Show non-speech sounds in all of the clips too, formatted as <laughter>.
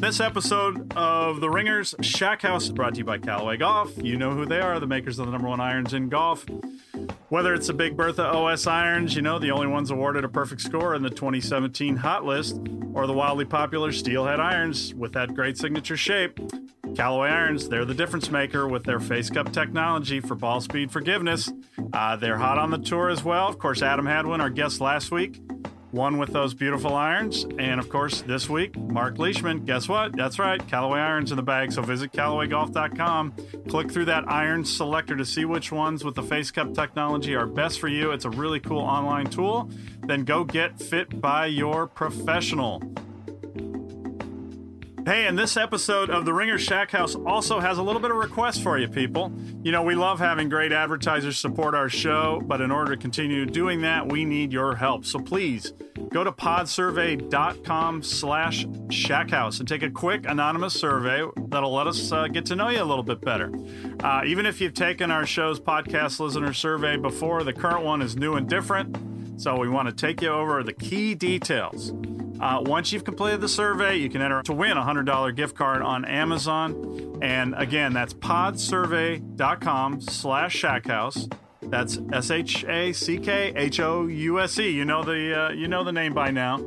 This episode of The Ringers Shack House is brought to you by Callaway Golf. You know who they are, the makers of the number one irons in golf. Whether it's the Big Bertha OS irons, you know, the only ones awarded a perfect score in the 2017 Hot List, or the wildly popular Steelhead irons with that great signature shape. Callaway Irons, they're the difference maker with their face cup technology for ball speed forgiveness. Uh, they're hot on the tour as well. Of course, Adam Hadwin, our guest last week, one with those beautiful irons. And of course, this week, Mark Leishman. Guess what? That's right, Callaway irons in the bag. So visit CallawayGolf.com, click through that iron selector to see which ones with the face cup technology are best for you. It's a really cool online tool. Then go get fit by your professional. Hey, and this episode of the Ringer Shack House also has a little bit of request for you people. You know, we love having great advertisers support our show, but in order to continue doing that, we need your help. So please go to podsurvey.com slash shackhouse and take a quick anonymous survey that'll let us uh, get to know you a little bit better. Uh, even if you've taken our show's podcast listener survey before, the current one is new and different. So we want to take you over the key details. Uh, once you've completed the survey, you can enter to win a $100 gift card on Amazon. And again, that's podsurvey.com slash shackhouse. That's S H A C K H O U S E. You know the uh, you know the name by now.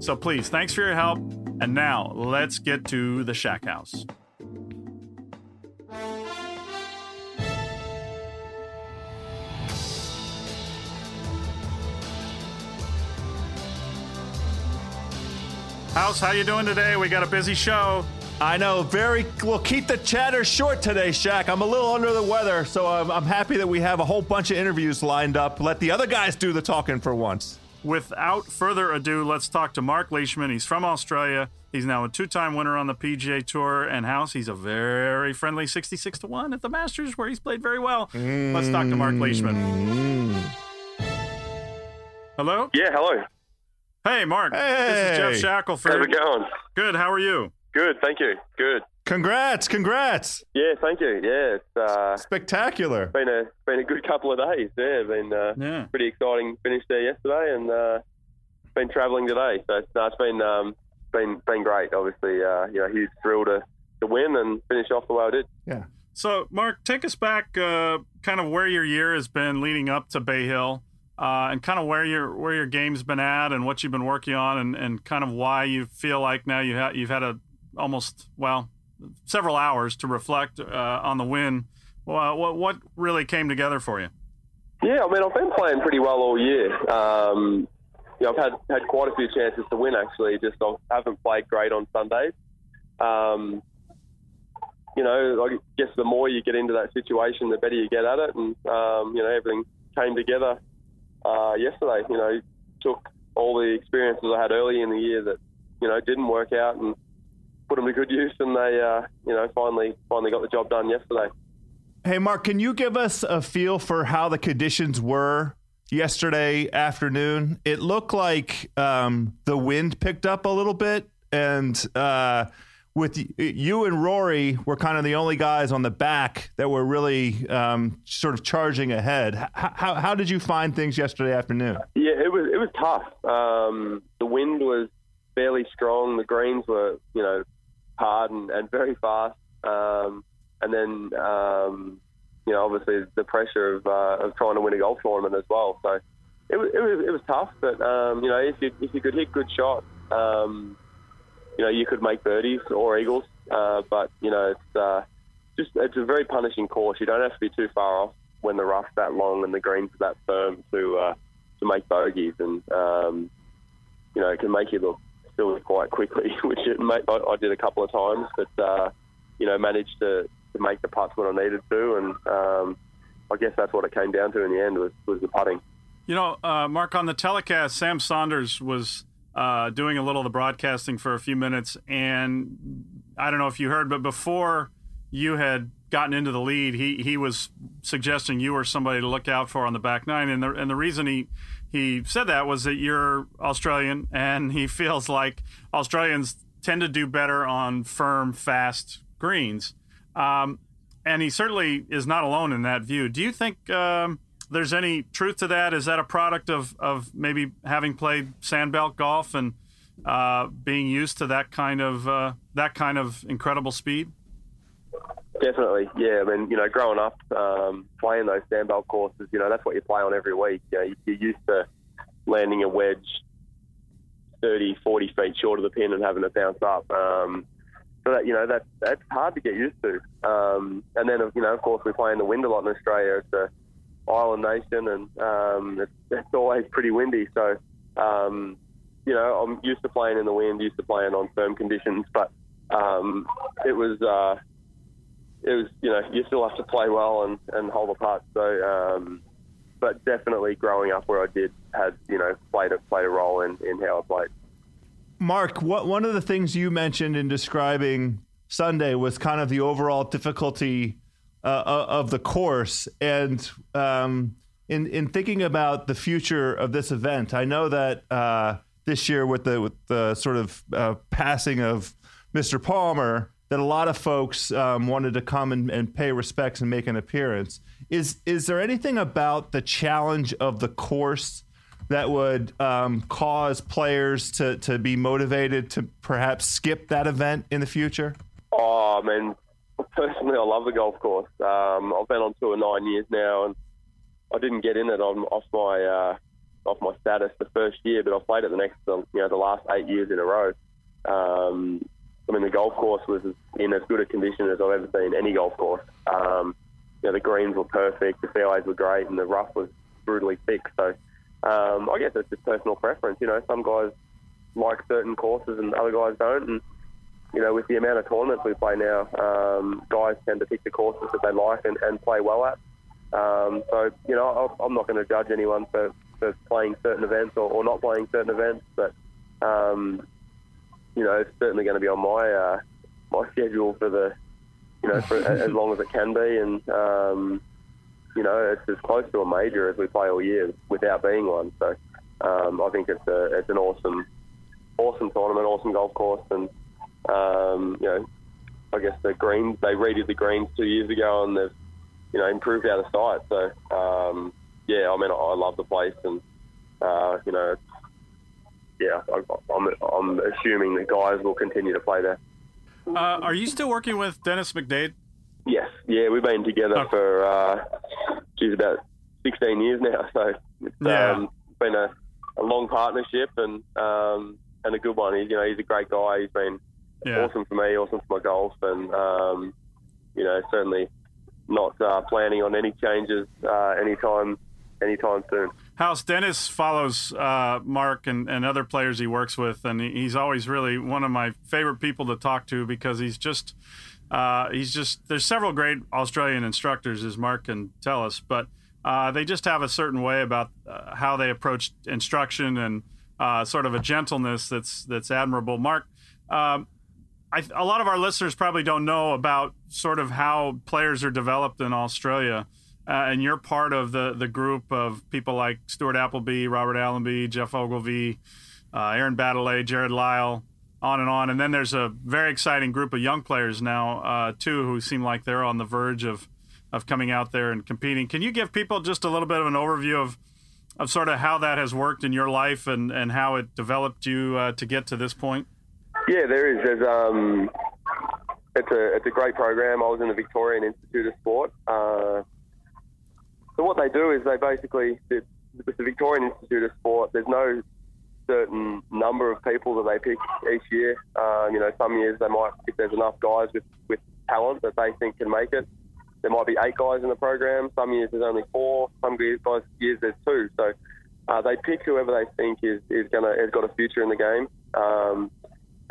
So please, thanks for your help. And now let's get to the Shack House. House, how you doing today? We got a busy show. I know, very. We'll keep the chatter short today, Shaq. I'm a little under the weather, so I'm, I'm happy that we have a whole bunch of interviews lined up. Let the other guys do the talking for once. Without further ado, let's talk to Mark Leishman. He's from Australia. He's now a two-time winner on the PGA Tour and House. He's a very friendly 66 to one at the Masters, where he's played very well. Let's talk to Mark Leishman. Mm. Hello. Yeah, hello. Hey, Mark. Hey. This is Geoff Hey. Shackelford. How's it going? Good. How are you? Good, thank you. Good. Congrats, congrats. Yeah, thank you. Yeah, it's uh, Spectacular. been a been a good couple of days. Yeah, been uh, Yeah. pretty exciting. Finished there yesterday and uh, been travelling today. So it's, no, it's been um, been been great. Obviously, uh, you know, huge thrill to, to win and finish off the way I did. Yeah. So, Mark, take us back, uh, kind of where your year has been leading up to Bay Hill, uh, and kind of where your where your game's been at, and what you've been working on, and, and kind of why you feel like now you ha- you've had a almost well several hours to reflect uh, on the win. Well, what what really came together for you? Yeah, I mean, I've been playing pretty well all year. Um, you know, I've had, had quite a few chances to win, actually. Just I haven't played great on Sundays. Um, you know, I guess the more you get into that situation, the better you get at it. And, um, you know, everything came together uh, yesterday. You know, took all the experiences I had early in the year that you know didn't work out and put them to good use, and they uh, you know finally finally got the job done yesterday. Hey, Mark, can you give us a feel for how the conditions were yesterday afternoon? It looked like um, the wind picked up a little bit, and uh, with you and Rory were kind of the only guys on the back that were really um, sort of charging ahead. How, how, did you find things yesterday afternoon? Yeah, it was it was tough. Um, the wind was fairly strong. The greens were you know hard and, and very fast. Um, and then um, you know obviously the pressure of, uh, of trying to win a golf tournament as well. So it was it was, it was tough, but um, you know if you if you could hit good shots, um, you know you could make birdies or eagles. Uh, but you know it's uh, just it's a very punishing course. You don't have to be too far off when the rough's that long and the greens that firm to uh, to make bogeys, and um, you know it can make you look silly quite quickly, <laughs> which it made, I, I did a couple of times, but uh, you know managed to to make the putts when I needed to, and um, I guess that's what it came down to in the end was, was the putting. You know, uh, Mark, on the telecast, Sam Saunders was uh, doing a little of the broadcasting for a few minutes, and I don't know if you heard, but before you had gotten into the lead, he he was suggesting you were somebody to look out for on the back nine, and the and the reason he he said that was that you're Australian, and he feels like Australians tend to do better on firm, fast greens. Um, and he certainly is not alone in that view. Do you think um, there's any truth to that? Is that a product of, of maybe having played sandbelt golf and uh, being used to that kind of uh, that kind of incredible speed? Definitely, yeah. I mean, you know, growing up um, playing those sandbelt courses, you know, that's what you play on every week. You know, you're used to landing a wedge 30, 40 feet short of the pin and having it bounce up. Um, so that you know that that's hard to get used to. Um, and then you know, of course, we play in the wind a lot in Australia. It's a island nation, and um, it's, it's always pretty windy. So um, you know, I'm used to playing in the wind, used to playing on firm conditions, but um, it was. Uh, it was, you know, you still have to play well and, and hold a putt. So, um, but definitely growing up where I did had, you know, played a, played a role in, in how I played. Mark, what one of the things you mentioned in describing Sunday was kind of the overall difficulty uh, uh, of the course, and um, in in thinking about the future of this event, I know that uh, this year with the with the sort of uh, passing of Mr. Palmer, that a lot of folks um, wanted to come and, and pay respects and make an appearance. Is is there anything about the challenge of the course? that would um, cause players to, to be motivated to perhaps skip that event in the future? Oh, I mean, personally, I love the golf course. Um, I've been on tour nine years now, and I didn't get in it on, off my uh, off my status the first year, but I've played it the next, you know, the last eight years in a row. Um, I mean, the golf course was in as good a condition as I've ever seen any golf course. Um, you know, the greens were perfect, the fairways were great, and the rough was brutally thick. So um, I guess it's just personal preference. You know, some guys like certain courses and other guys don't. And you know, with the amount of tournaments we play now, um, guys tend to pick the courses that they like and, and play well at. Um, so you know, I'm not going to judge anyone for, for playing certain events or, or not playing certain events, but um, you know, it's certainly going to be on my uh, my schedule for the you know for as long as it can be, and um, you know, it's as close to a major as we play all year without being one. So um, I think it's a it's an awesome awesome tournament, awesome golf course, and um, you know, I guess the greens they redid the greens two years ago, and they've you know improved out of sight. So um, yeah, I mean, I, I love the place, and uh, you know, yeah, I, I'm I'm assuming the guys will continue to play there. Uh, are you still working with Denis McDade? Yes, yeah, we've been together for uh, geez, about 16 years now. <laughs> So it's yeah. um, been a, a long partnership and um, and a good one. He's you know he's a great guy. He's been yeah. awesome for me, awesome for my golf, and um, you know certainly not uh, planning on any changes uh, anytime anytime soon. House Denis follows uh, Mark and, and other players he works with, and he's always really one of my favorite people to talk to because he's just uh, he's just there's several great Australian instructors, as Mark can tell us, but uh, they just have a certain way about uh, how they approach instruction and uh, sort of a gentleness that's that's admirable. Mark, um, I, a lot of our listeners probably don't know about sort of how players are developed in Australia. Uh, and you're part of the the group of people like Stuart Appleby, Robert Allenby, Geoff Ogilvy, uh, Aaron Baddeley, Jarrod Lyle, on and on. And then there's a very exciting group of young players now uh, too, who seem like they're on the verge of of coming out there and competing. Can you give people just a little bit of an overview of of sort of how that has worked in your life and and how it developed you uh, to get to this point? Yeah, there is. There's um, it's a it's a great program. I was in the Victorian Institute of Sport. Uh, so what they do is they basically with the Victorian Institute of Sport. There's no certain number of people that they pick each year. Uh, you know, some years they might, if there's enough guys with, with talent that they think can make it, there might be eight guys in the program. Some years there's only four. Some years, guys, years there's two. So uh, they pick whoever they think is, is gonna has got a future in the game. Um,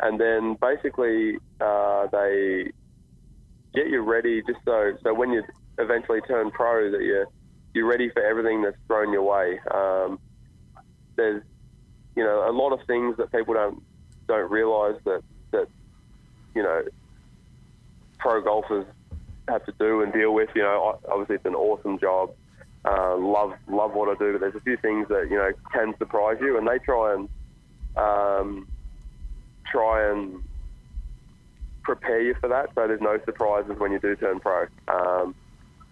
and then basically uh, they get you ready just so so when you eventually turn pro that you're you're ready for everything that's thrown your way. Um, there's you know a lot of things that people don't don't realise that that you know pro golfers have to do and deal with. You know, obviously it's an awesome job. Uh, love love what I do, but there's a few things that you know can surprise you, and they try and um, try and prepare you for that, so there's no surprises when you do turn pro. Um,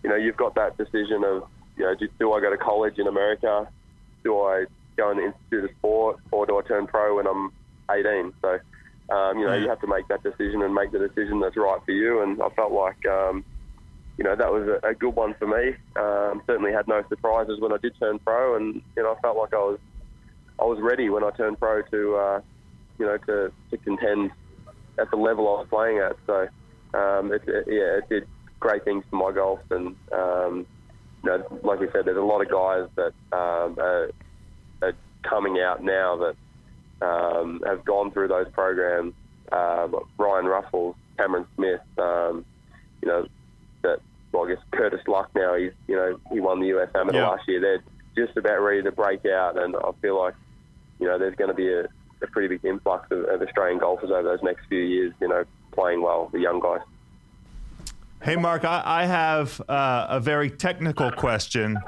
you know, you've got that decision of, you know, do, do I go to college in America? Do I go in the Institute of Sport, or do I turn pro when I'm 18? So, um, you know, you have to make that decision and make the decision that's right for you. And I felt like, um, you know, that was a, a good one for me. Um, certainly had no surprises when I did turn pro, and you know, I felt like I was, I was ready when I turned pro to, uh, you know, to, to contend at the level I was playing at. So, um, it, it, yeah, it did great things for my golf. And, um, you know, like we said, there's a lot of guys that um, are, are coming out now that um, have gone through those programs. Uh, Ryan Ruffels, Cameron Smith, um, you know, that, well, I guess Curtis Luck now, he's, you know, he won the US Amateur yeah. last year. They're just about ready to break out. And I feel like, you know, there's going to be a, a pretty big influx of, of Australian golfers over those next few years. You know, playing well, the young guys. Hey, Mark, I, I have uh, a very technical question.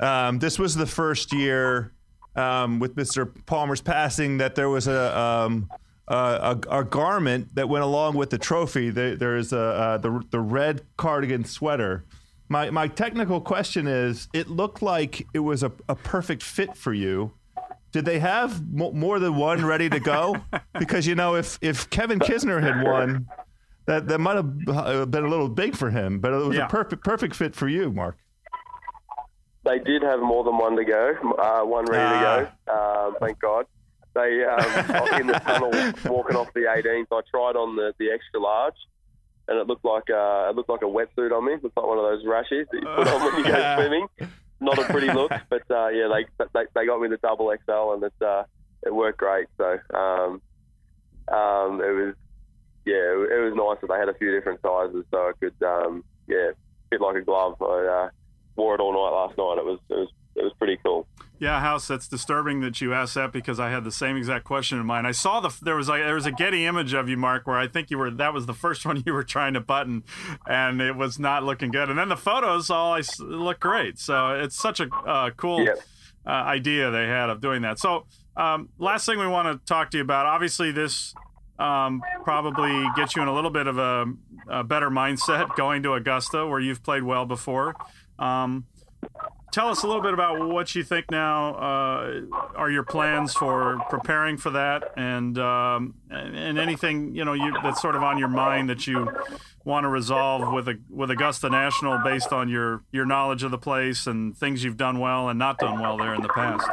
Um, this was the first year um, with Mr. Palmer's passing that there was a, um, a, a, garment that went along with the trophy. there's a, uh, the, the red cardigan sweater. My, my technical question is it looked like it was a, a perfect fit for you did they have more than one ready to go? <laughs> because you know, if if Kevin Kisner had won, that that might have uh, been a little big for him. But it was yeah. a perfect perfect fit for you, Mark. They did have more than one to go, uh, one ready ah. to go. Ah. Uh, thank God. They um, in the tunnel <laughs> walking off the 18th. I tried on the, the extra large, and it looked like uh, it looked like a wetsuit on me. It looked like one of those rashes that you put on when you go swimming not a pretty look, <laughs> but uh, yeah, they, they they got me the double XL, and it uh, it worked great. So um, um, it was yeah, it, was nice that they had a few different sizes, so I could um, yeah fit like a glove. I uh, wore it all night last night. It was it was it was pretty cool. Yeah, House. That's disturbing that you asked that because I had the same exact question in mind. I saw the there was like there was a Getty image of you, Mark, where I think you were that was the first <laughs> one you were trying to button, and it was not looking good. And then the photos all I look great. So it's such a uh, cool yeah. uh, idea they had of doing that. So um, last thing we want to talk to you about, obviously this um, probably gets you in a little bit of a, a, better mindset <laughs> going to Augusta where you've played well before. Um, tell us a little bit about what you think now uh, are your plans for preparing for that, and um, and anything you know you, that's sort of on your mind that you want to resolve with a, with Augusta National based on your your knowledge of the place and things you've done well and not done well there in the past.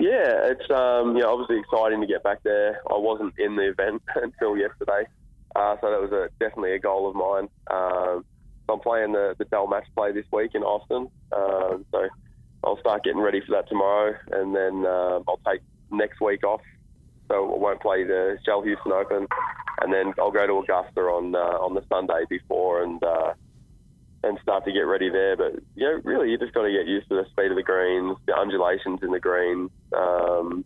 Yeah, it's um, know, obviously exciting to get back there. I wasn't in the event <laughs> until yesterday, uh, so that was a, definitely a goal of mine. Um, I'm playing the, the Dell match play this week in Austin. Um, so I'll start getting ready for that tomorrow, and then uh, I'll take next week off. So I won't play the Shell Houston Open, and then I'll go to Augusta on uh, on the Sunday before and uh, and start to get ready there. But know, really, you just got to get used to the speed of the greens, the undulations in the greens. Um,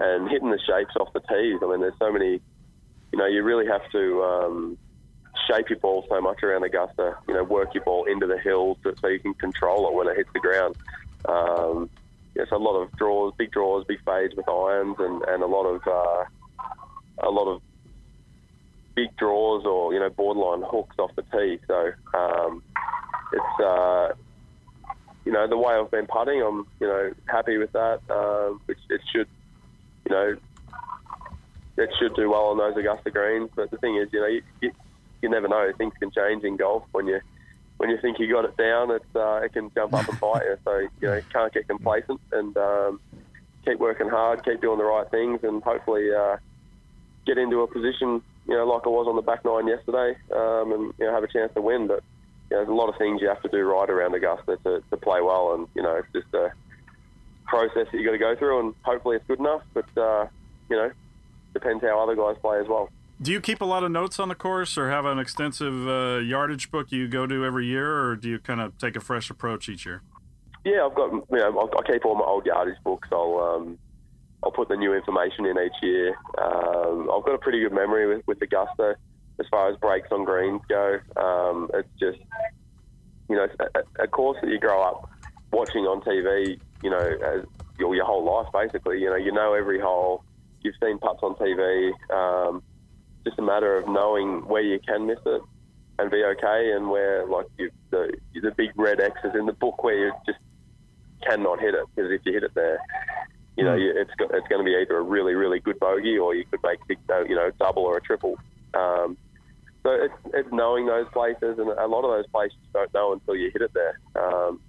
and hitting the shapes off the tees. I mean, there's so many. You know, you really have to um, shape your ball so much around Augusta. You know, work your ball into the hills so, you can control it when it hits the ground. Um, yeah, so a lot of draws, big draws, big fades with irons, and, and a lot of uh, a lot of big draws or you know borderline hooks off the tee. So um, it's uh, you know the way I've been putting, I'm you know happy with that. Um, which it should you know it should do well on those Augusta greens. But the thing is, you know you, you never know. Things can change in golf when you when you think you got it down, it's, uh, it can jump up and bite you. So you know, can't get complacent and um, keep working hard, keep doing the right things, and hopefully uh, get into a position, you know, like I was on the back nine yesterday, um, and you know, have a chance to win. But you know, there's a lot of things you have to do right around Augusta to, to play well, and you know, it's just a process that you got to go through, and hopefully it's good enough. But uh, you know, depends how other guys play as well. Do you keep a lot of notes on the course, or have an extensive uh, yardage book you go to every year, or do you kind of take a fresh approach each year? Yeah, I've got you know I keep all my old yardage books. I'll um, I'll put the new information in each year. Um, I've got a pretty good memory with, with Augusta as far as breaks on greens go. Um, it's just you know a, a, course that you grow up watching on TV. You know, your, your whole life basically. You know, you know every hole. You've seen putts on TV. Um, just a matter of knowing where you can miss it and be okay, and where like you, the the big red X is in the book where you just cannot hit it because if you hit it there, you know you, it's it's going to be either a really really good bogey or you could make big you know double or a triple. Um, so it's, it's knowing those places, and a lot of those places you don't know until you hit it there. Um,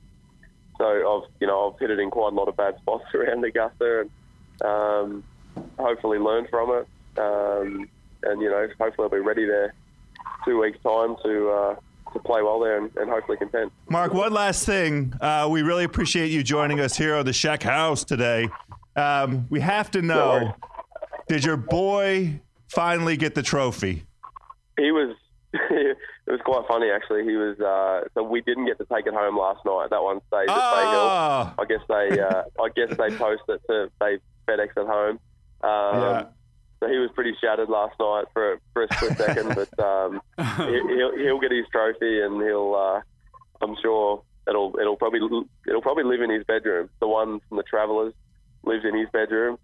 so I've you know I've hit it in quite a lot of bad spots <laughs> around Augusta, and um, hopefully learned from it. Um, and you know, hopefully I'll be ready there two weeks time to uh, to play well there and, and, hopefully contend. Mark, one last thing. Uh, we really appreciate you joining us here on the Shack House today. Um, we have to know: Did your boy finally get the trophy? He was. <laughs> it was quite funny actually. He was. Uh, so we didn't get to take it home last night. That one stayed at oh. Bay Hill. Ah. I guess they. Uh, I guess they <laughs> post it to they FedEx at home. Um, yeah. So he was pretty shattered last night for for a split second, <laughs> but um, he'll he'll get his trophy and he'll. Uh, I'm sure it'll it'll probably it'll probably live in his bedroom. The one from the Travelers lives in his bedroom,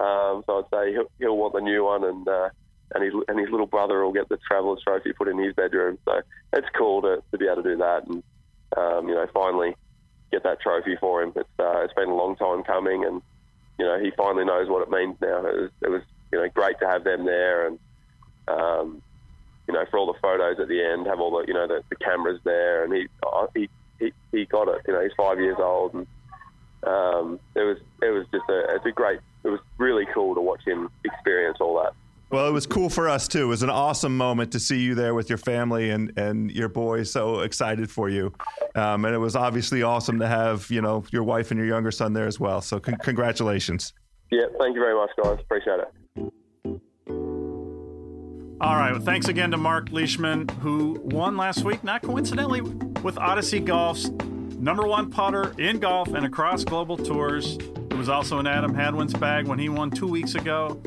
um, so I'd say he'll, he'll want the new one, and uh, and his and his little brother will get the Travelers trophy put in his bedroom. So it's cool to, to be able to do that, and um, you know finally get that trophy for him. It's uh, it's been a long time coming, and you know he finally knows what it means now. It was, it was you know, great to have them there and, um, you know, for all the photos at the end, have all the, you know, the, the cameras there. And he, oh, he, he, he got it. You know, he's five years old, and um, it was, it was just a, it's a great. It was really cool to watch him experience all that. Well, it was cool for us too. It was an awesome moment to see you there with your family and, and your boys so excited for you. Um, and it was obviously awesome to have, you know, your wife and your younger son there as well. So con- congratulations. Yeah, thank you very much, guys. Appreciate it. All right. Well, thanks again to Mark Leishman, who won last week, not coincidentally, with Odyssey Golf's number one putter in golf and across global tours. It was also in Adam Hadwin's bag when he won two weeks ago.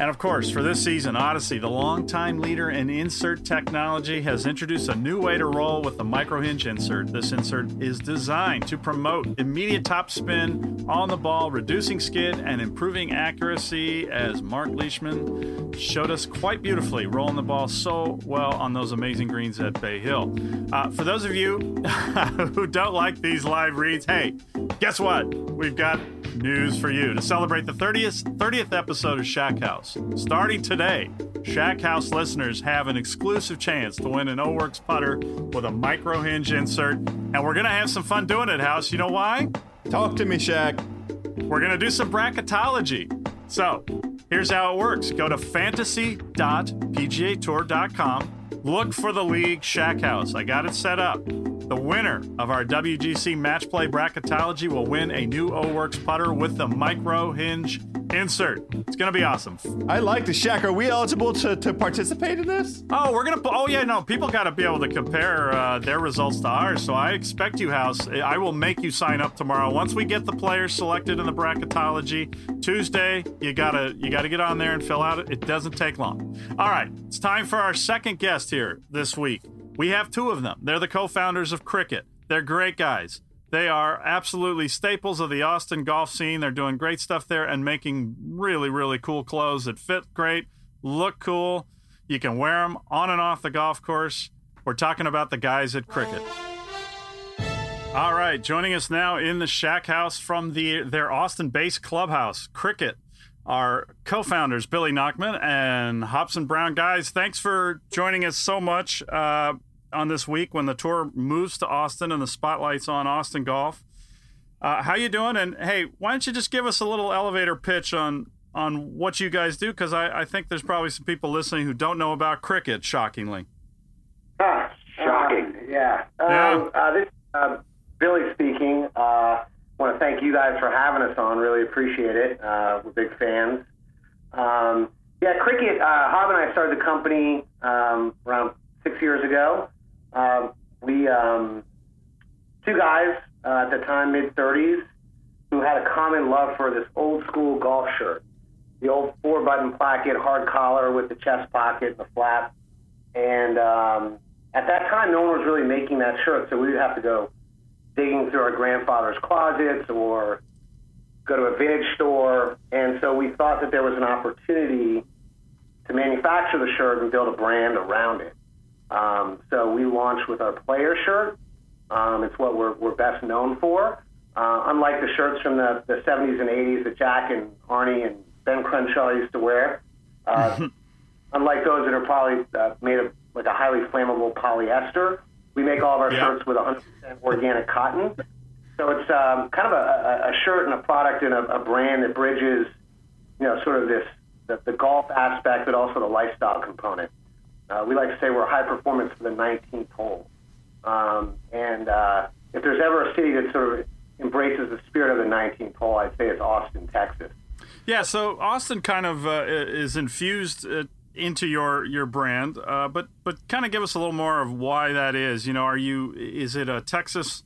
And of course, for this season, Odyssey, the longtime leader in insert technology, has introduced a new way to roll with the micro hinge insert. This insert is designed to promote immediate top spin on the ball, reducing skid and improving accuracy, as Mark Leishman showed us quite beautifully, rolling the ball so well on those amazing greens at Bay Hill. Uh, for those of you <laughs> who don't like these live reads, hey, guess what? We've got news for you to celebrate the 30th 30th episode of Shack House. Starting today, Shack House listeners have an exclusive chance to win an O-Works putter with a micro hinge insert, and we're gonna have some fun doing it. House, you know why? Talk to me, Shack. We're gonna do some bracketology. So, here's how it works: go to fantasy.pgatour.com. Look for the league Shack House. I got it set up. The winner of our WGC Match Play Bracketology will win a new O Works putter with the Micro Hinge Insert. It's gonna be awesome. I like the Shack. Are we eligible to, to participate in this? Oh, we're gonna. Oh yeah, no. People got to be able to compare uh, their results to ours. So I expect you, House. I will make you sign up tomorrow. Once we get the players selected in the bracketology Tuesday, you gotta you gotta get on there and fill out. It It doesn't take long. All right, it's time for our second guest here this week. We have two of them. They're the co-founders of Criquet. They're great guys. They are absolutely staples of the Austin golf scene. They're doing great stuff there and making really, really cool clothes that fit great, look cool. You can wear them on and off the golf course. We're talking about the guys at Criquet. All right, joining us now in the Shack House from the their Austin-based clubhouse, Criquet, our co-founders Billy Nachman and Hobson Brown. Guys, thanks for joining us so much. Uh, on this week when the tour moves to Austin and the spotlight's on Austin Golf. Uh, how you doing? And hey, why don't you just give us a little elevator pitch on on what you guys do? Because I, I think there's probably some people listening who don't know about Criquet. Shockingly. Ah, Shocking. Uh, yeah. Yeah. Um, uh, this uh, Billy speaking. Uh, want to thank you guys for having us on. Really appreciate it. Uh, we're big fans. Um, yeah, Criquet. Uh, Hob and I started the company um, around six years ago. Um, we um, two guys uh, at the time, mid thirties, who had a common love for this old school golf shirt, the old four button placket, hard collar with the chest pocket and the flap. And um, at that time, no one was really making that shirt, so we would have to go digging through our grandfather's closets or go to a vintage store. And so we thought that there was an opportunity to manufacture the shirt and build a brand around it. Um, so we launched with our player shirt. Um, it's what we're, we're best known for. Uh, unlike the shirts from the, the 70s and 80s that Jack and Arnie and Ben Crenshaw used to wear, uh, <laughs> unlike those that are probably uh, made of like a highly flammable polyester, we make all of our Yeah. shirts with 100% organic cotton. So it's um, kind of a, a- shirt and a product and a, a brand that bridges, you know, sort of this the, the golf aspect, but also the lifestyle component. Uh, we like to say we're high performance for the 19th hole. Um, and uh, if there's ever a city that sort of embraces the spirit of the 19th hole, I'd say it's Austin, Texas. Yeah, so Austin kind of uh, is infused uh, into your your brand, uh, but but kind of give us a little more of why that is. You know, are you is it a Texas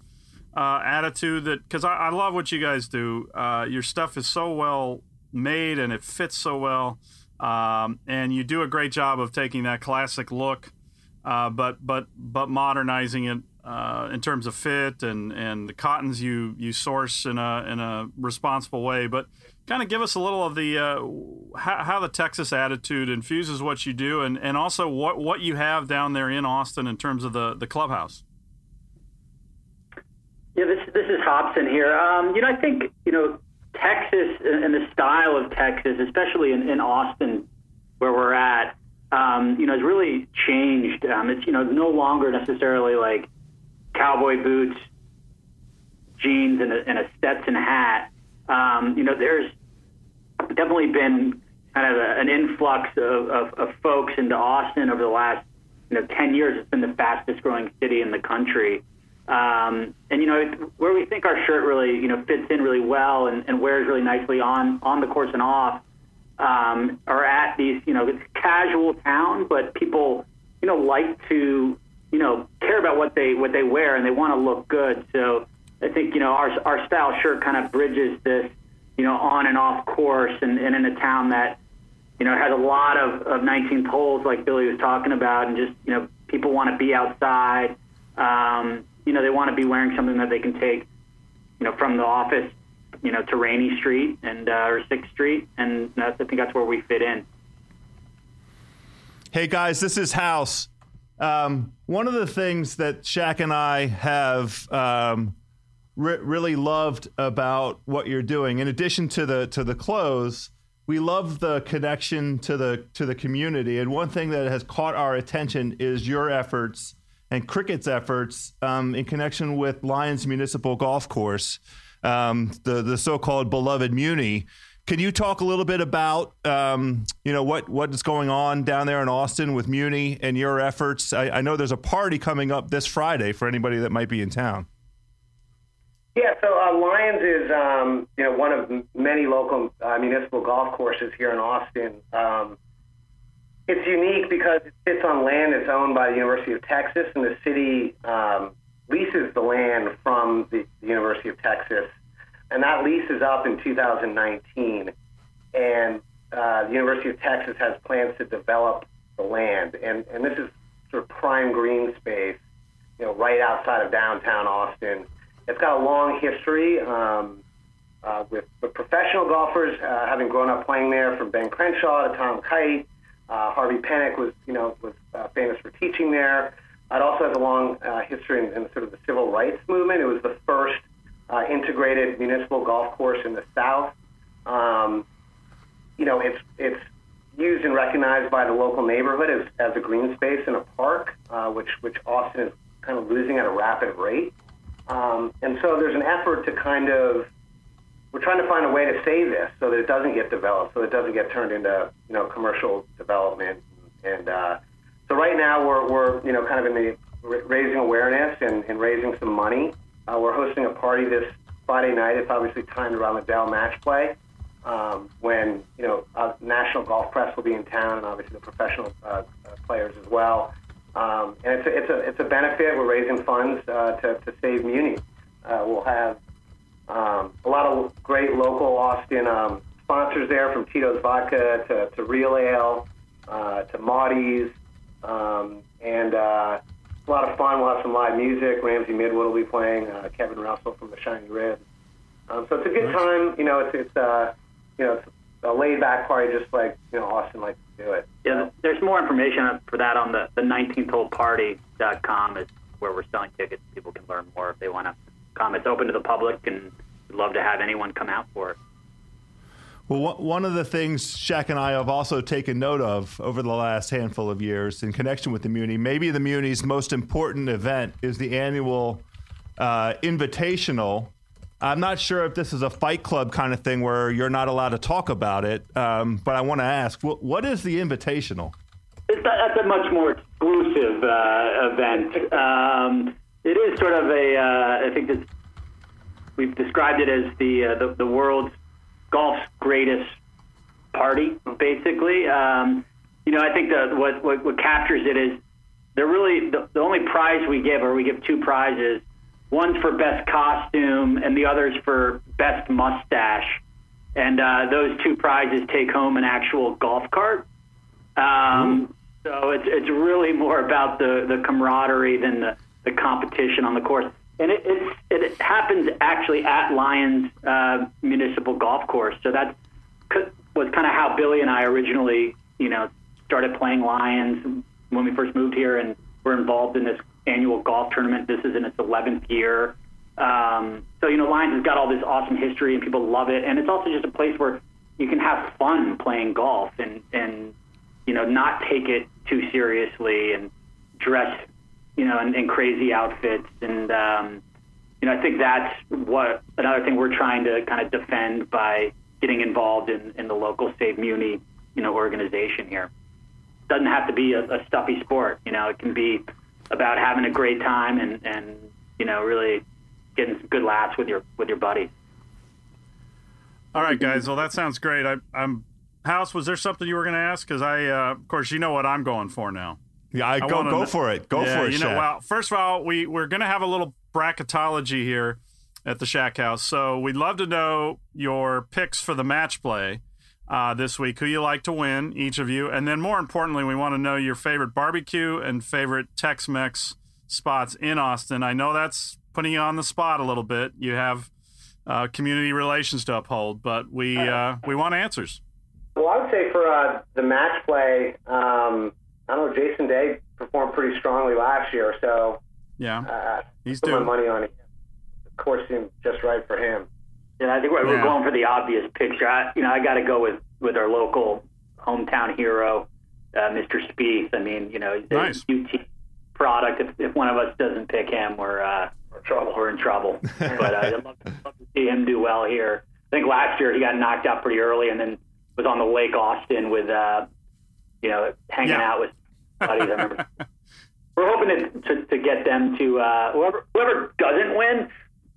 uh, attitude that because I, I love what you guys do. Your stuff is so well made and it fits so well, um, and you do a great job of taking that classic look, uh, but but but modernizing it. Uh, in terms of fit and, and the cottons you, you source in a in a responsible way, but kind of give us a little of the uh, how, how the Texas attitude infuses what you do, and, and also what, what you have down there in Austin in terms of the, the clubhouse. Yeah, this this is Hobson here. Um, you know, I think you know Texas and the style of Texas, especially in, in Austin, where we're at, um, you know, has really changed. Um, it's you know no longer necessarily like cowboy boots, jeans, and a, and a Stetson hat. Um, you know, there's definitely been kind of a, an influx of, of, of folks into Austin over the last you know 10 years. It's been the fastest growing city in the country. Um, and you know where we think our shirt really you know fits in really well and, and wears really nicely on on the course and off um, are at these you know it's casual town but people you know like to you know care about what they what they wear and they want to look good. So I think you know our our style shirt kind of bridges this you know on and off course and, and in a town that you know has a lot of, of 19th holes like Billy was talking about and just you know people want to be outside. Um, you know, they want to be wearing something that they can take, you know, from the office, you know, to Rainy Street and uh, or Sixth Street, and that's, I think that's where we fit in. Hey guys, this is House. Um, one of the things that Shaq and I have um, re- really loved about what you're doing, in addition to the to the clothes, we love the connection to the to the community. And one thing that has caught our attention is your efforts and Criquet's efforts um, in connection with Lions Municipal Golf Course, um, the the so-called beloved Muni. Can you talk a little bit about um, you know what what is going on down there in Austin with Muni and your efforts? I, I know there's a party coming up this Friday for anybody that might be in town. Yeah, so uh, Lions is um, you know one of many local uh, municipal golf courses here in Austin. It's unique because it sits on land that's owned by the University of Texas, and the city um, leases the land from the, the University of Texas, and that lease is up in 2019. And uh, the University of Texas has plans to develop the land, and and this is sort of prime green space, you know, right outside of downtown Austin. It's got a long history um, uh, with, with professional golfers, uh, having grown up playing there, from Ben Crenshaw to Tom Kite. Uh, Harvey Penick was, you know, was uh, famous for teaching there. It also has a long uh, history in, in sort of the civil rights movement. It was the first uh, integrated municipal golf course in the South. Um, you know, it's it's used and recognized by the local neighborhood as, as a green space in a park, uh, which which Austin is kind of losing at a rapid rate. Um, and so there's an effort to kind of we're trying to find a way to save this so that it doesn't get developed, so it doesn't get turned into you know commercial development. And uh, so right now we're we're you know kind of in the raising awareness and, and raising some money. Uh, we're hosting a party this Friday night. It's obviously timed around the Dell match play um, when you know uh, national golf press will be in town, and obviously the professional uh, players as well. Um, and it's a, it's a it's a benefit. We're raising funds uh, to to save Muni. Uh, we'll have um, a lot of great local Austin um, sponsors there, from Tito's Vodka to, to Real Ale uh, to Maudie's, um, and uh, a lot of fun. We'll have some live music. Ramsey Midwood will be playing. Uh, Kevin Russell from the Shinyribs. Um, so it's a good time. You know, it's it's uh, you know, it's a laid back party, just like you know Austin likes to do it. Yeah, there's more information for that on the the 19th hole party.com is where we're selling tickets. People can learn more if they want to come. It's open to the public, and we'd love to have anyone come out for it. Well, one of the things Shaq and I have also taken note of over the last handful of years in connection with the Muni, maybe the Muni's most important event is the annual uh, Invitational I'm not sure if this is a Fight Club kind of thing where you're not allowed to talk about it, um, but I want to ask, what, what is the Invitational? It's a, that's a much more exclusive uh, event. Um, it is sort of a, uh, I think this, we've described it as the, uh, the, the world's golf's greatest party, basically. Um, you know, I think the, what, what, what captures it is they're really the, the only prize we give, or we give two prizes One's for best costume, and the other's for best mustache. And uh, those two prizes take home an actual golf cart. Um, so it's it's really more about the the camaraderie than the the competition on the course. And it it's, it happens actually at Lions uh, Municipal Golf Course. So that was kind of how Billy and I originally, you know, started playing Lions when we first moved here and were involved in this annual golf tournament. This is in its 11th year. Um, so, you know, Lions has got all this awesome history and people love it. And it's also just a place where you can have fun playing golf and, and you know, not take it too seriously and dress, you know, and, in crazy outfits. And, um, you know, I think that's what another thing we're trying to kind of defend by getting involved in, in the local Save Muni, you know, organization here. Doesn't have to be a, a stuffy sport. You know, it can be about having a great time and, and you know really getting some good laughs with your with your buddies. All right, guys. Well, that sounds great. I, am House. Was there something you were going to ask? Because I, uh, of course, you know what I'm going for now. Yeah, I, I go go for it. Go yeah, for it. You know, well, first of all, we we're going to have a little bracketology here at the Shack House. So we'd love to know your picks for the match play uh, this week, who you like to win, each of you. And then more importantly, we want to know your favorite barbecue and favorite Tex Mex spots in Austin. I know that's putting you on the spot a little bit. You have uh, community relations to uphold, but we, uh, we want answers. Well, I would say for uh, the match play, um, I don't know, Jason Day performed pretty strongly last year, so yeah, uh, he's put doing my money on it. The course seemed just right for him. And I think we're, yeah. we're going for the obvious picture. I, you know, I got to go with with our local hometown hero, uh, Mr. Spieth. I mean, you know, the nice. UT product. If, if one of us doesn't pick him, we're uh, trouble. we're in trouble. <laughs> but uh, I'd love, love to see him do well here. I think last year he got knocked out pretty early, and then was on the Lake Austin with, uh, you know, hanging yeah. out with buddies. I remember. <laughs> we're hoping to, to, to get them to uh, whoever whoever doesn't win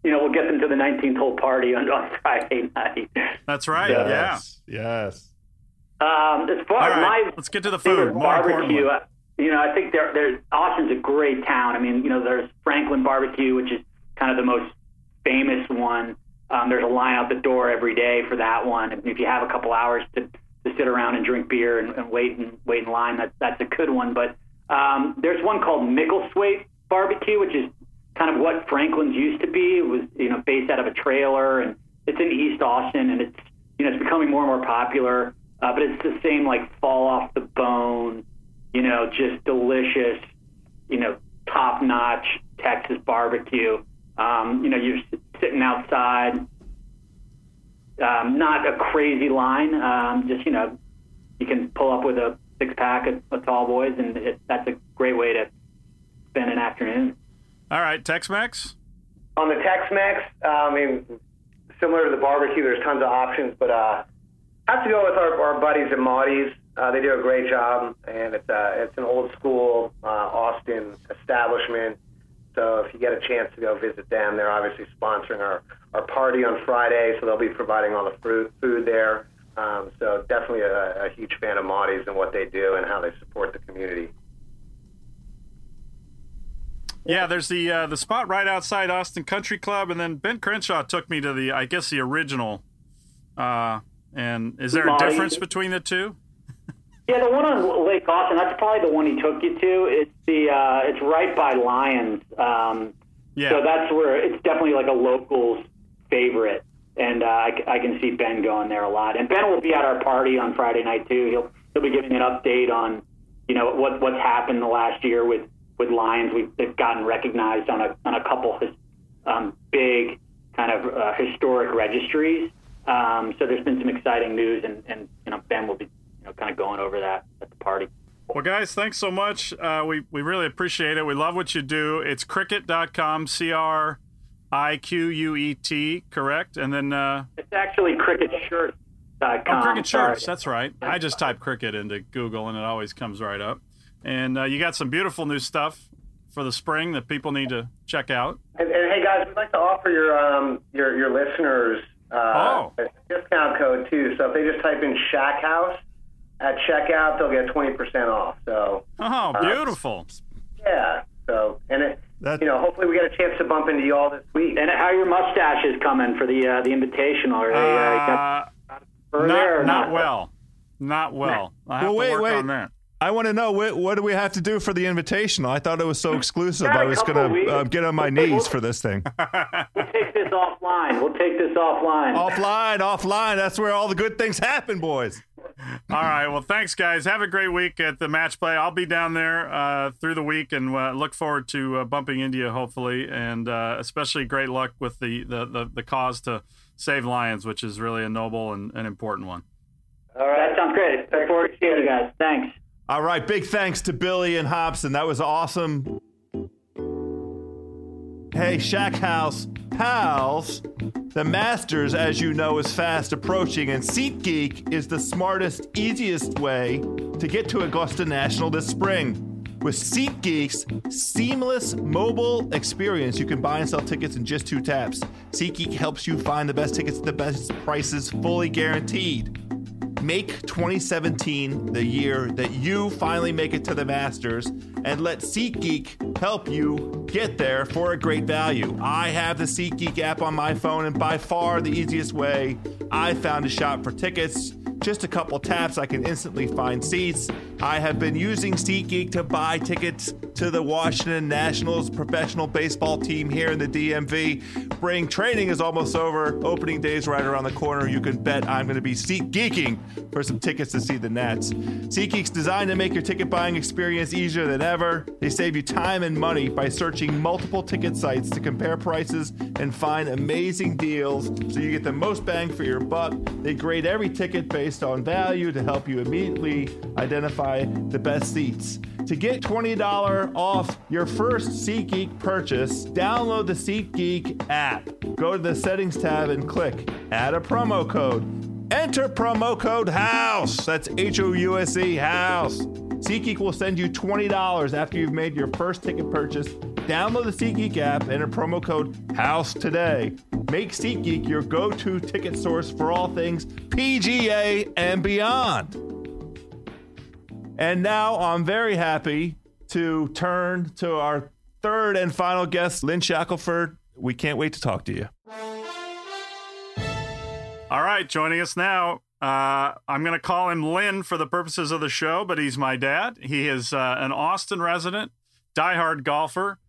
you know, we'll get them to the 19th hole party on, on <laughs> Friday night. That's right. Yes. Yes. Um, as far All as right, my let's get to the food. More barbecue, uh, you know, I think there, there's Austin's a great town. I mean, you know, there's Franklin Barbecue, which is kind of the most famous one. Um, there's a line out the door every day for that one. And if you have a couple hours to, to sit around and drink beer and, and wait and wait in line, that's that's a good one. But um, there's one called Micklethwait Barbecue, which is kind of what Franklin's used to be. It was you know based out of a trailer, and it's in East Austin, and it's you know it's becoming more and more popular. Uh, but it's the same like fall off the bone, you know, just delicious, you know, top notch Texas barbecue. Um, you know, you're sitting outside, um, not a crazy line. Um, just you know, you can pull up with a six pack of, of tall boys, and it, that's a great way to spend an afternoon. All right, Tex-Mex. On the Tex-Mex, uh, I mean, similar to the barbecue, there's tons of options, but uh, I have to go with our, our buddies at Maudie's. Uh, they do a great job, and it's uh, it's an old school uh, Austin establishment. So if you get a chance to go visit them, they're obviously sponsoring our, our party on Friday, so they'll be providing all the fruit, food there. Um, so definitely a, a huge fan of Maudie's and what they do and how they support the community. Yeah, there's the uh, the spot right outside Austin Country Club, and then Ben Crenshaw took me to the, I guess, the original. Uh, and is there a Marty. difference between the two? Yeah, the one on Lake Austin, that's probably the one he took you to. It's the uh, it's right by Lions. Um, Yeah. So that's where it's definitely like a locals favorite, and uh, I, I can see Ben going there a lot. And Ben will be at our party on Friday night too. He'll he'll be giving an update on you know what what's happened the last year with with Lions. We've they've gotten recognized on a on a couple um, big kind of uh, historic registries. Um, so there's been some exciting news, and, and you know Ben will be you know kind of going over that at the party. Well, guys, thanks so much. Uh, we, we really appreciate it. We love what you do. It's criquet.com, C R I Q U E T, correct? And then, uh, It's actually criquetshirts.com. oh, Criquet Sorry. shirts. That's right. I just type Criquet into Google and it always comes right up. And uh, you got some beautiful new stuff for the spring that people need to check out. And, and hey guys, we'd like to offer your um, your your listeners uh, Oh. a discount code too. So if they just type in Shack House at checkout, they'll get twenty percent off. So Oh, beautiful. yeah. So and it, That- you know, hopefully we get a chance to bump into you all this week. And how are your mustaches coming for the uh, the invitational? Are they uh, got Uh, fur there or not, not well. Not well. I have Well, wait, to work wait. on that. I want to know what, what do we have to do for the invitational? I thought it was so exclusive. I was going to uh, get on my knees for this thing. <laughs> We'll take this offline. We'll take this offline. offline, offline. That's where all the good things happen, boys. All right. Well, thanks, guys. Have a great week at the match play. I'll be down there uh, through the week and uh, look forward to uh, bumping into you, hopefully, and uh, especially great luck with the, the, the, the cause to save lions, which is really a noble and an important one. all right. That sounds great. Look forward to seeing you guys. Thanks. All right, big thanks to Billy and Hobson. That was awesome. Hey, Shack House pals. The Masters, as you know, is fast approaching, and SeatGeek is the smartest, easiest way to get to Augusta National this spring. With SeatGeek's seamless mobile experience, you can buy and sell tickets in just two taps. SeatGeek helps you find the best tickets at the best prices, fully guaranteed. Make 2017 the year that you finally make it to the Masters and let SeatGeek help you get there for a great value. I have the SeatGeek app on my phone, and by far the easiest way I found to shop for tickets. Just a couple taps, I can instantly find seats. I have been using SeatGeek to buy tickets to the Washington Nationals professional baseball team here in the DMV. Spring training is almost over. Opening day is right around the corner. You can bet I'm going to be seat geeking for some tickets to see the Nats. SeatGeek's designed to make your ticket buying experience easier than ever. They save you time and money by searching multiple ticket sites to compare prices and find amazing deals so you get the most bang for your buck. They grade every ticket based on value to help you immediately identify the best seats. To get $20 off your first SeatGeek purchase, download the SeatGeek app. Go to the settings tab and click add a promo code. Enter promo code HOUSE. That's H O U S E, HOUSE. SeatGeek will send you $20 after you've made your first ticket purchase Download the SeatGeek app and enter promo code HOUSE today. Make SeatGeek your go to ticket source for all things PGA and beyond. And now I'm very happy to turn to our third and final guest, Lynn Shackelford. We can't wait to talk to you. All right, joining us now. Uh, I'm going to call him Lynn for the purposes of the show, but he's my dad. He is uh, an Austin resident, diehard golfer,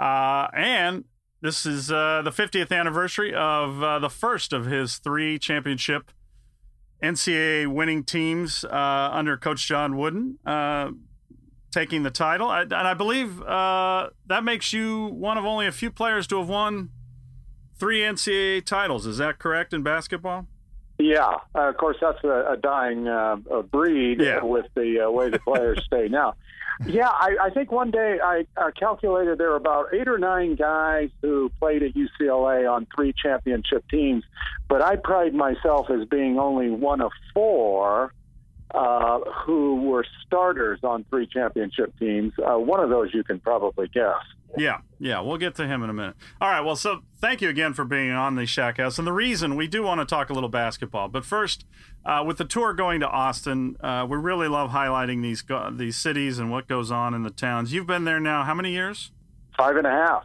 uh, and this is uh, the 50th anniversary of uh, the first of his three championship NCAA winning teams uh, under Coach John Wooden taking the title. and I believe that makes you one of only a few players to have won three NCAA titles. Is that correct in basketball? Yeah, uh, of course that's a, a dying uh, a breed Yeah. with the uh, way the players stay now. Yeah, I, I think one day I uh, calculated there were about eight or nine guys who played at UCLA on three championship teams, but I pride myself as being only one of four uh, who were starters on three championship teams. Uh, one of those you can probably guess. Yeah, yeah, we'll get to him in a minute. All right, well, so thank you again for being on the Shack House. And the reason we do want to talk a little basketball, but first, uh, with the tour going to Austin, uh, we really love highlighting these go- these cities and what goes on in the towns. You've been there now how many years? Five and a half.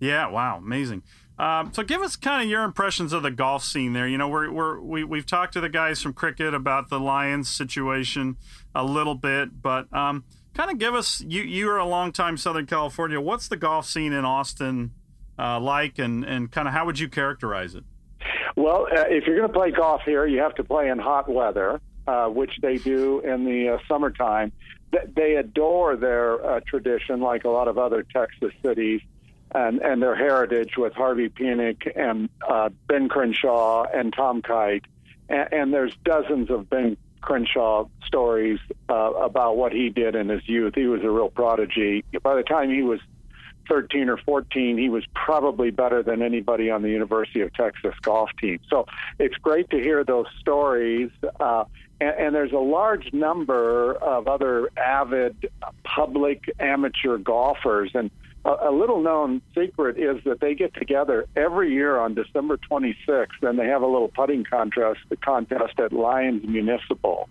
Yeah, wow, amazing. Um, so give us kind of your impressions of the golf scene there. You know, we're, we're, we, we've talked to the guys from Criquet about the Lions situation a little bit, but um, kind of give us, you, you are a longtime Southern California. What's the golf scene in Austin uh, like and, and kind of how would you characterize it? Well, uh, if you're going to play golf here, you have to play in hot weather, uh, which they do in the uh, summertime. They adore their uh, tradition, like a lot of other Texas cities, and, and their heritage with Harvey Penick and uh, Ben Crenshaw and Tom Kite. And, and there's dozens of Ben Crenshaw stories uh, about what he did in his youth. He was a real prodigy. By the time he was 13 or 14, he was probably better than anybody on the University of Texas golf team. So it's great to hear those stories. Uh, and, and there's a large number of other avid public amateur golfers. And a, little known secret is that they get together every year on December 26th and they have a little putting contest, contest at Lions Municipal.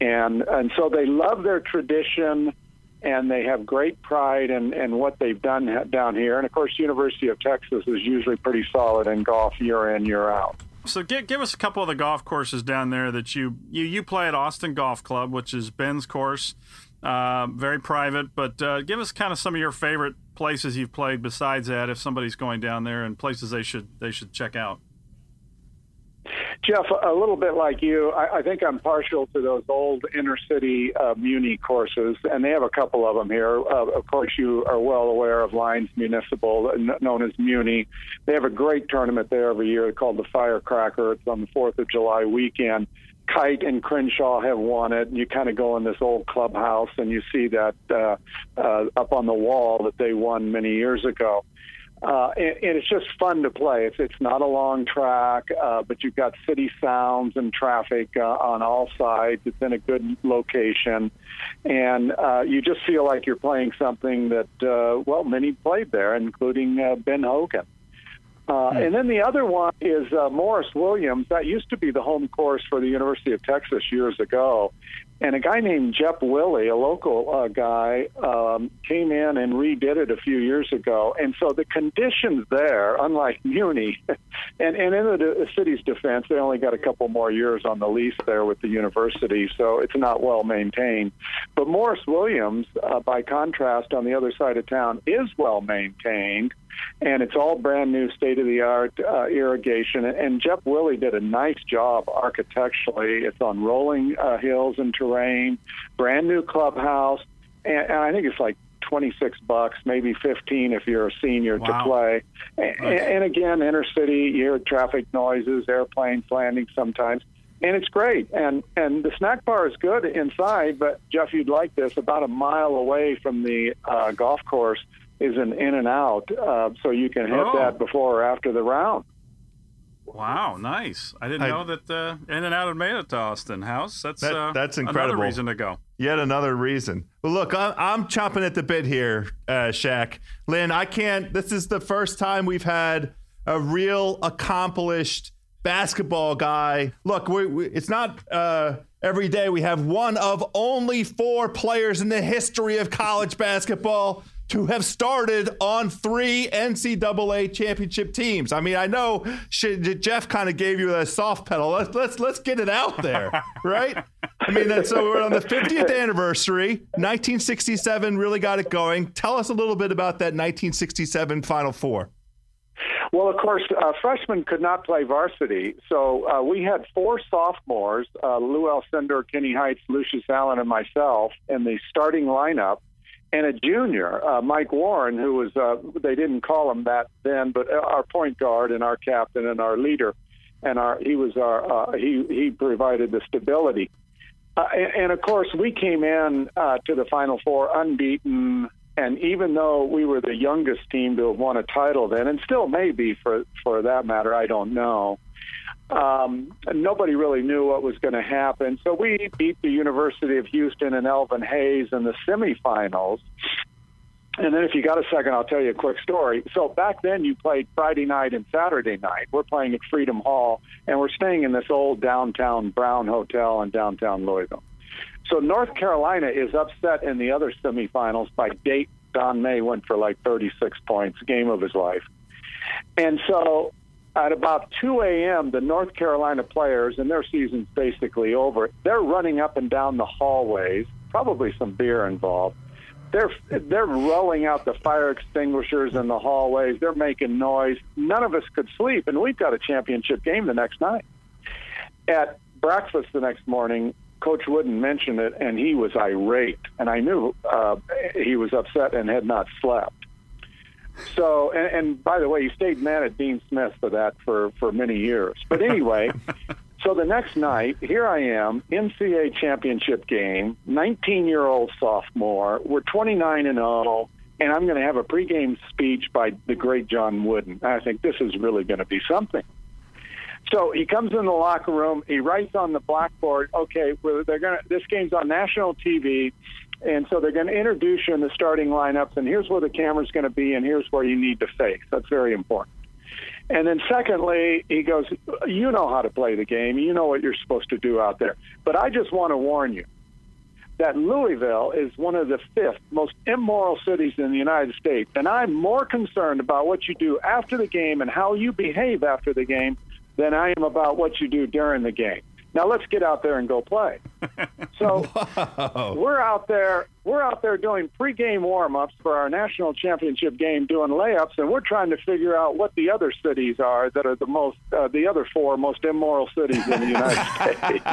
And, and so they love their tradition and they have great pride in, in what they've done down here. And of course, University of Texas is usually pretty solid in golf year in, year out. So give, give us a couple of the golf courses down there that you, you, you play at Austin Golf Club, which is Ben's course, uh, very private, but uh, give us kind of some of your favorite places you've played besides that if somebody's going down there and places they should they should check out. Geoff, a little bit like you, I, I think I'm partial to those old inner city uh, Muni courses, and they have a couple of them here. Uh, of course, you are well aware of Lions Municipal, n- known as Muni. They have a great tournament there every year called the Firecracker. It's on the 4th of July weekend. Kite and Crenshaw have won it. And you kind of go in this old clubhouse and you see that uh, uh, up on the wall that they won many years ago. Uh, and, and it's just fun to play. It's it's not a long track, uh, but you've got city sounds and traffic uh, on all sides. It's in a good location, and uh, you just feel like you're playing something that uh, well many played there, including uh, Ben Hogan. Uh, And then the other one is uh, Morris Williams. That used to be the home course for the University of Texas years ago. And a guy named Jeff Willie, a local uh, guy, um, came in and redid it a few years ago. And so the conditions there, unlike Muni, <laughs> and, and in the, the city's defense, they only got a couple more years on the lease there with the university, so it's not well maintained. But Morris Williams, uh, by contrast, on the other side of town, is well maintained and it's all brand new, state of the art uh, irrigation. And Jeff Willie did a nice job architecturally. It's on rolling uh, hills and terrain, brand new clubhouse, and, and I think it's like. 26 bucks, maybe 15 if you're a senior Wow. to play. And, and again, inner city, you hear traffic noises, airplanes landing sometimes and it's great. And and the snack bar is good inside, but Geoff, you'd like this. About a mile away from the uh, golf course is an In and Out, uh, so you can hit Oh. that before or after the round. Wow, nice! I didn't I- know that uh, In and Out had made it to Austin House. That's That- uh, that's Another incredible. reason to go. Yet another reason. Well, look, I'm, I'm chomping at the bit here, uh, Shack. Lynn, I can't. This is the first time we've had a real accomplished basketball guy. Look, we, we, it's not uh, every day we have one of only four players in the history of college basketball to have started on three NCAA championship teams. I mean, I know Geoff kind of gave you a soft pedal. Let's let's let's get it out there, <laughs> right? I mean, so we're on the 50th anniversary. 1967 really got it going. Tell us a little bit about that 1967 Final Four. Well, of course, uh, freshmen could not play varsity, so uh, we had four sophomores: uh, Lou Alcindor, Kenny Heitz, Lucius Allen, and myself in the starting lineup and a junior, uh, Mike Warren, who was, uh, they didn't call him that then, but our point guard and our captain and our leader. And our, he was our, uh, he, he provided the stability. Uh, and, and of course, we came in uh, to the Final Four unbeaten. And even though we were the youngest team to have won a title then, and still may be for, for that matter, I don't know um, nobody really knew what was going to happen. So we beat the University of Houston and Elvin Hayes in the semifinals. And then, if you got a second, I'll tell you a quick story. So back then, you played Friday night and Saturday night. We're playing at Freedom Hall, and we're staying in this old downtown Brown Hotel in downtown Louisville. So North Carolina is upset in the other semifinals by Dayton. Don May went for like 36 points, game of his life. And so at about 2 a.m., the North Carolina players, and their season's basically over, they're running up and down the hallways, probably some beer involved. They're they're rolling out the fire extinguishers in the hallways. They're making noise. None of us could sleep, and we've got a championship game the next night. At breakfast the next morning, Coach Wooden mentioned it, and he was irate, and I knew uh, he was upset and had not slept. So, and, and by the way, he stayed mad at Dean Smith for that for, for many years. But anyway, <laughs> so the next night, here I am, NCAA championship game, 19 year old sophomore. We're 29 and 0, and I'm going to have a pregame speech by the great John Wooden. I think this is really going to be something. So he comes in the locker room. He writes on the blackboard, "Okay, they're going to. This game's on national TV. And so they're going to introduce you in the starting lineups, and here's where the camera's going to be, and here's where you need to face. That's very important. And then, secondly, he goes, You know how to play the game. You know what you're supposed to do out there. But I just want to warn you that Louisville is one of the fifth most immoral cities in the United States. And I'm more concerned about what you do after the game and how you behave after the game than I am about what you do during the game. Now let's get out there and go play. <laughs> So we're out there. We're out there doing pregame warm-ups for our national championship game, doing layups, and we're trying to figure out what the other cities are that are the most, uh, the other four most immoral cities in the United <laughs> States.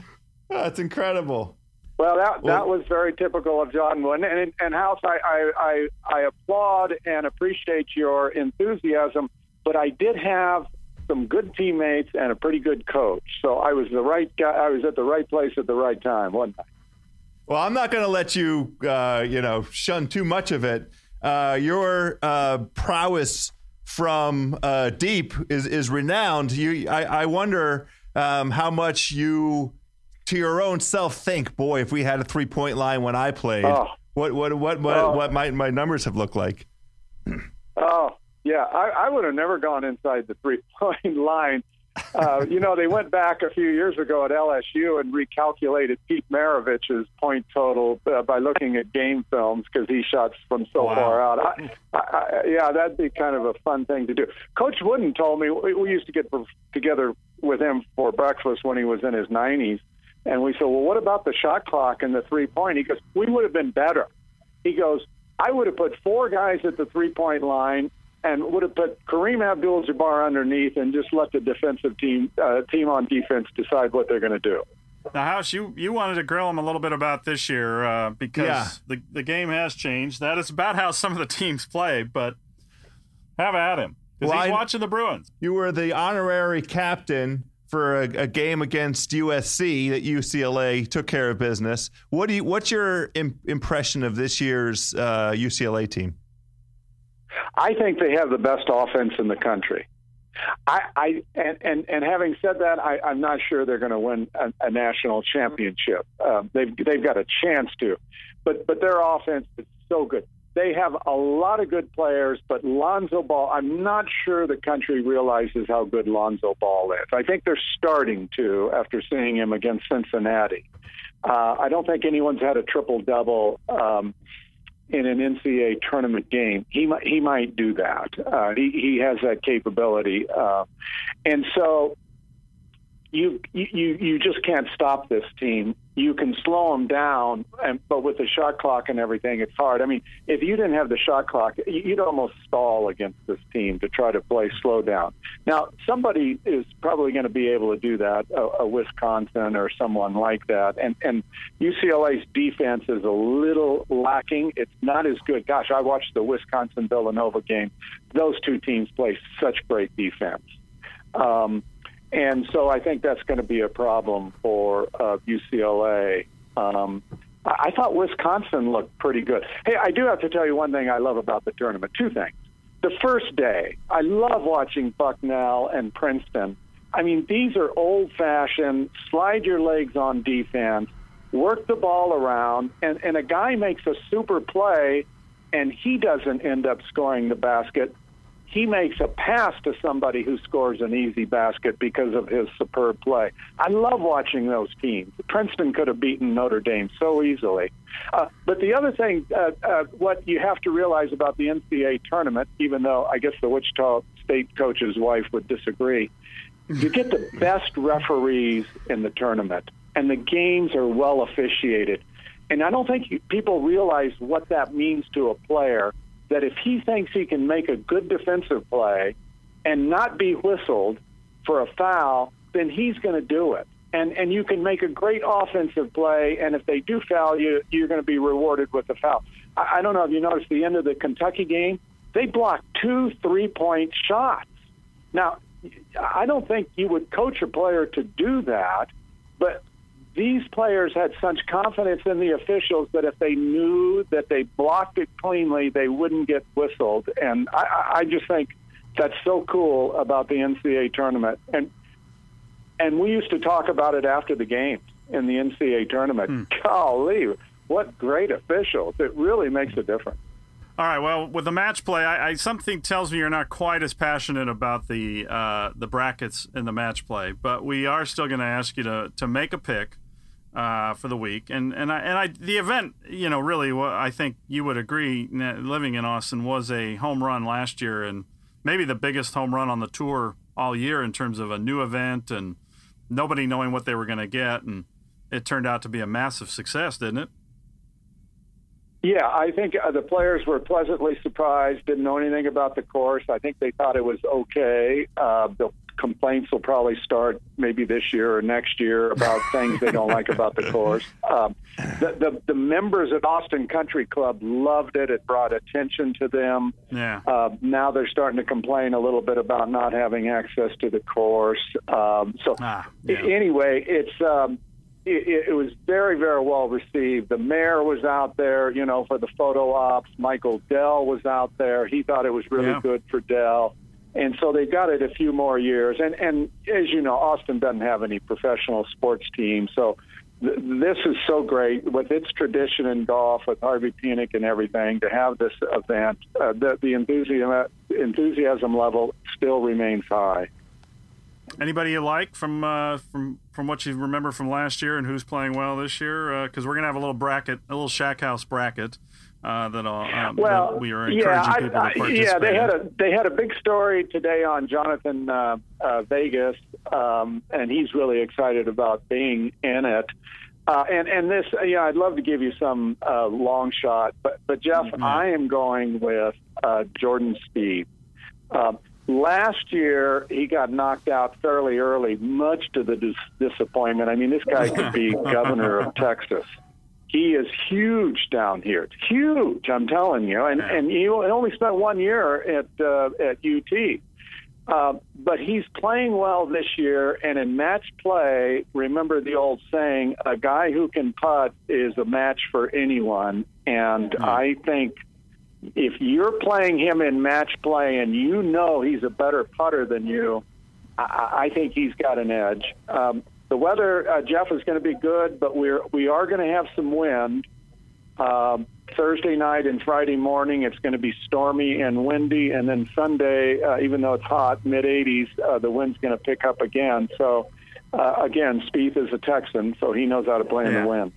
<laughs> That's incredible. Well, that that was very typical of John Wooden, and and House, I, I I I applaud and appreciate your enthusiasm, but I did have some good teammates and a pretty good coach. So I was the right guy. I was at the right place at the right time, wasn't I? Well, I'm not going to let you, uh, you know, shun too much of it. Uh, your uh, prowess from uh, deep is is renowned. You, I, I wonder um, how much you, to your own self, think. Boy, if we had a three point line when I played, oh. what what what what, oh. what might my numbers have looked like? <clears throat> oh, yeah, I, I would have never gone inside the three <laughs> point line. Uh, you know, they went back a few years ago at LSU and recalculated Pete Maravich's point total uh, by looking at game films because he shot from so wow. far out. I, I, yeah, that'd be kind of a fun thing to do. Coach Wooden told me we, we used to get together with him for breakfast when he was in his 90s. And we said, well, what about the shot clock and the three point? He goes, we would have been better. He goes, I would have put four guys at the three point line and would have put Kareem Abdul-Jabbar underneath and just let the defensive team uh, team on defense decide what they're going to do. Now, House, you, you wanted to grill him a little bit about this year uh, because yeah. the the game has changed. That is about how some of the teams play, but have at him because well, he's I, watching the Bruins. You were the honorary captain for a, a, game against USC that UCLA took care of business. What do you? What's your Im- impression of this year's uh, UCLA team? I think they have the best offense in the country. I, I and, and and having said that, I, I'm not sure they're going to win a, a national championship. Uh, they've they've got a chance to, but but their offense is so good. They have a lot of good players, but Lonzo Ball, I'm not sure the country realizes how good Lonzo Ball is. I think they're starting to after seeing him against Cincinnati. Uh, I don't think anyone's had a triple double um, in an NCAA tournament game. He might he might do that. Uh, he he has that capability, uh, and so you you you just can't stop this team. You can slow them down, and but with the shot clock and everything, it's hard. I mean, if you didn't have the shot clock, you'd almost stall against this team to try to play slow down. Now, somebody is probably going to be able to do that, a, a Wisconsin or someone like that. And and UCLA's defense is a little lacking. It's not as good. Gosh, I watched the Wisconsin Villanova game. Those two teams play such great defense. Um, and so I think that's going to be a problem for uh, UCLA. Um, I thought Wisconsin looked pretty good. Hey, I do have to tell you one thing I love about the tournament. Two things. The first day, I love watching Bucknell and Princeton. I mean, these are old fashioned, slide your legs on defense, work the ball around, and, and a guy makes a super play and he doesn't end up scoring the basket he makes a pass to somebody who scores an easy basket because of his superb play. I love watching those teams. Princeton could have beaten Notre Dame so easily. Uh, but the other thing, uh, uh, what you have to realize about the NCAA tournament, even though I guess the Wichita State coach's wife would disagree, you get the <laughs> best referees in the tournament, and the games are well officiated. And I don't think people realize what that means to a player that if he thinks he can make a good defensive play and not be whistled for a foul, then he's going to do it. And and you can make a great offensive play, and if they do foul you, you're going to be rewarded with a foul. I, I don't know if you noticed the end of the Kentucky game, they blocked two three point shots. Now, I don't think you would coach a player to do that, but these players had such confidence in the officials that if they knew that they blocked it cleanly, they wouldn't get whistled. And I, I just think that's so cool about the NCAA tournament. And and we used to talk about it after the games in the NCAA tournament. Hmm. Golly, what great officials! It really makes a difference. All right. Well, with the match play, I, I, something tells me you're not quite as passionate about the uh, the brackets in the match play, but we are still going to ask you to to make a pick uh, for the week, and and I and I the event, you know, really, what I think you would agree, living in Austin was a home run last year, and maybe the biggest home run on the tour all year in terms of a new event and nobody knowing what they were going to get, and it turned out to be a massive success, didn't it? Yeah, I think uh, the players were pleasantly surprised. Didn't know anything about the course. I think they thought it was okay. Uh, the complaints will probably start maybe this year or next year about <laughs> things they don't like about the course. Um, the, the, the members at Austin Country Club loved it. It brought attention to them. Yeah. Uh, now they're starting to complain a little bit about not having access to the course. Um, so ah, yeah. anyway, it's. Um, it, it, was very, very well received. The mayor was out there, you know, for the photo ops. Michael Dell was out there. He thought it was really yeah. good for Dell and so they got it a few more years. And and as you know, Austin doesn't have any professional sports team, so th- this is so great with its tradition in golf, with Harvey Penick and everything. To have this event, uh, the, the enthusiasm enthusiasm level still remains high. Anybody you like from uh, from from what you remember from last year, and who's playing well this year? Because uh, we're gonna have a little bracket, a little Shack House bracket uh, that, um, well, that we are encouraging yeah, people I, I, to participate. Yeah, they had a they had a big story today on Jhonattan uh, uh, Vegas, um, and he's really excited about being in it. Uh, and and this, yeah, I'd love to give you some uh, long shot, but but Geoff, mm-hmm. I am going with uh, Jordan Spieth. Um, last year, he got knocked out fairly early, much to the dis- disappointment. I mean, this guy could be <laughs> governor of Texas. He is huge down here. Huge, I'm telling you. And and he only spent one year at uh, at UT. Uh, but he's playing well this year, and in match play, remember the old saying: "A guy who can putt is a match for anyone." And mm-hmm. I think if you're playing him in match play and you know he's a better putter than you, I, I think he's got an edge. Um, the weather, uh, Geoff, is going to be good, but we're we are going to have some wind. Um, Thursday night and Friday morning, it's going to be stormy and windy, and then Sunday, uh, even though it's hot, mid 80s, uh, the wind's going to pick up again. So, uh, again, Spieth is a Texan, so he knows how to play in the wind.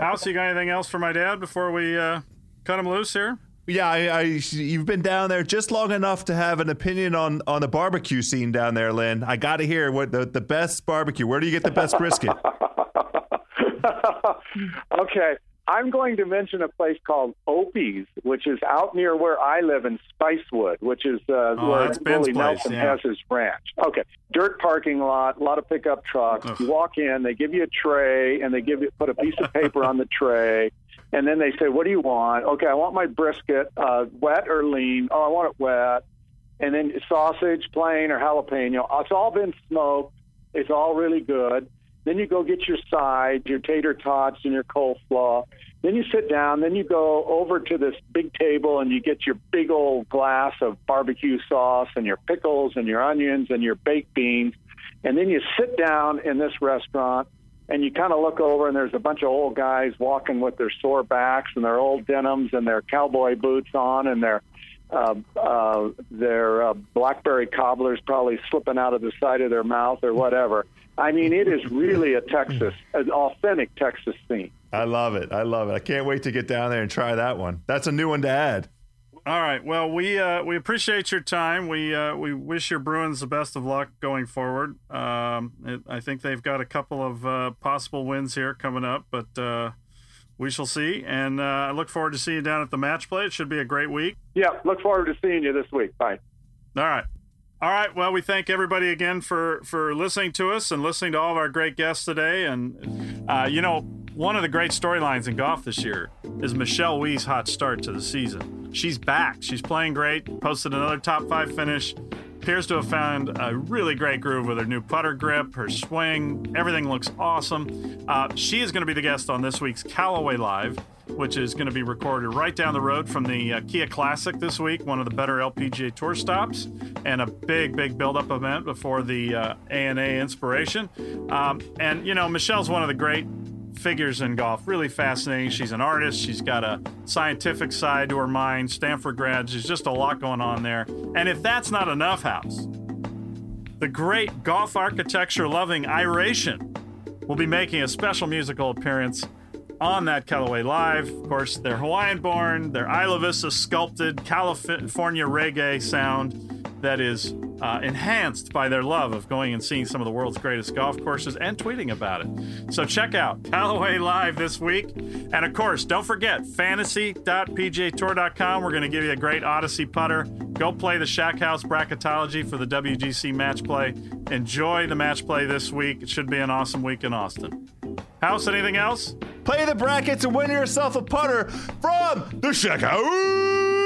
House, you got anything else for my dad before we uh, cut him loose here? Yeah, I, I, you've been down there just long enough to have an opinion on on the barbecue scene down there, Lynn. I got to hear what the, the best barbecue. Where do you get the best brisket? <laughs> okay, I'm going to mention a place called Opie's, which is out near where I live in Spicewood, which is uh, Oh, where Willie Nelson yeah. has his ranch. Okay, dirt parking lot, a lot of pickup trucks. Ugh. You walk in, they give you a tray, and they give you put a piece of paper on the tray. And then they say, "What do you want?" Okay, I want my brisket, uh, wet or lean. Oh, I want it wet. And then sausage, plain or jalapeno. It's all been smoked. It's all really good. Then you go get your sides, your tater tots, and your coleslaw. Then you sit down. Then you go over to this big table and you get your big old glass of barbecue sauce and your pickles and your onions and your baked beans. And then you sit down in this restaurant and you kind of look over and there's a bunch of old guys walking with their sore backs and their old denims and their cowboy boots on and their uh, uh, their uh, blackberry cobblers probably slipping out of the side of their mouth or whatever. I mean, it is really a Texas, an authentic Texas scene. I love it. I love it. I can't wait to get down there and try that one. That's a new one to add. All right. Well, we uh, we appreciate your time. We uh, we wish your Bruins the best of luck going forward. Um, it, I think they've got a couple of uh, possible wins here coming up, but uh, we shall see. And uh, I look forward to seeing you down at the match play. It should be a great week. Yeah, look forward to seeing you this week. Bye. All right. All right. Well, we thank everybody again for for listening to us and listening to all of our great guests today. And uh, you know, one of the great storylines in golf this year is Michelle Wie's hot start to the season. She's back. She's playing great. Posted another top five finish. Appears to have found a really great groove with her new putter grip, her swing. Everything looks awesome. Uh, she is going to be the guest on this week's Callaway Live which is going to be recorded right down the road from the uh, Kia Classic this week, one of the better LPGA Tour stops, and a big, big build-up event before the uh, ANA Inspiration. Um, and you know, Michelle's one of the great figures in golf. Really fascinating. She's an artist. She's got a scientific side to her mind. Stanford grad. She's just a lot going on there. And if that's not enough, house, the great golf architecture loving Iration will be making a special musical appearance on that Callaway Live. Of course, they're Hawaiian born, they're Isla Vista sculpted California reggae sound that is uh, enhanced by their love of going and seeing some of the world's greatest golf courses and tweeting about it. So check out Callaway Live this week. And of course, don't forget fantasy.pgatour.com. We're going to give you a great Odyssey putter. Go play the Shack House bracketology for the WGC match play. Enjoy the match play this week. It should be an awesome week in Austin. House, anything else? Play the brackets and win yourself a putter from the Shack House.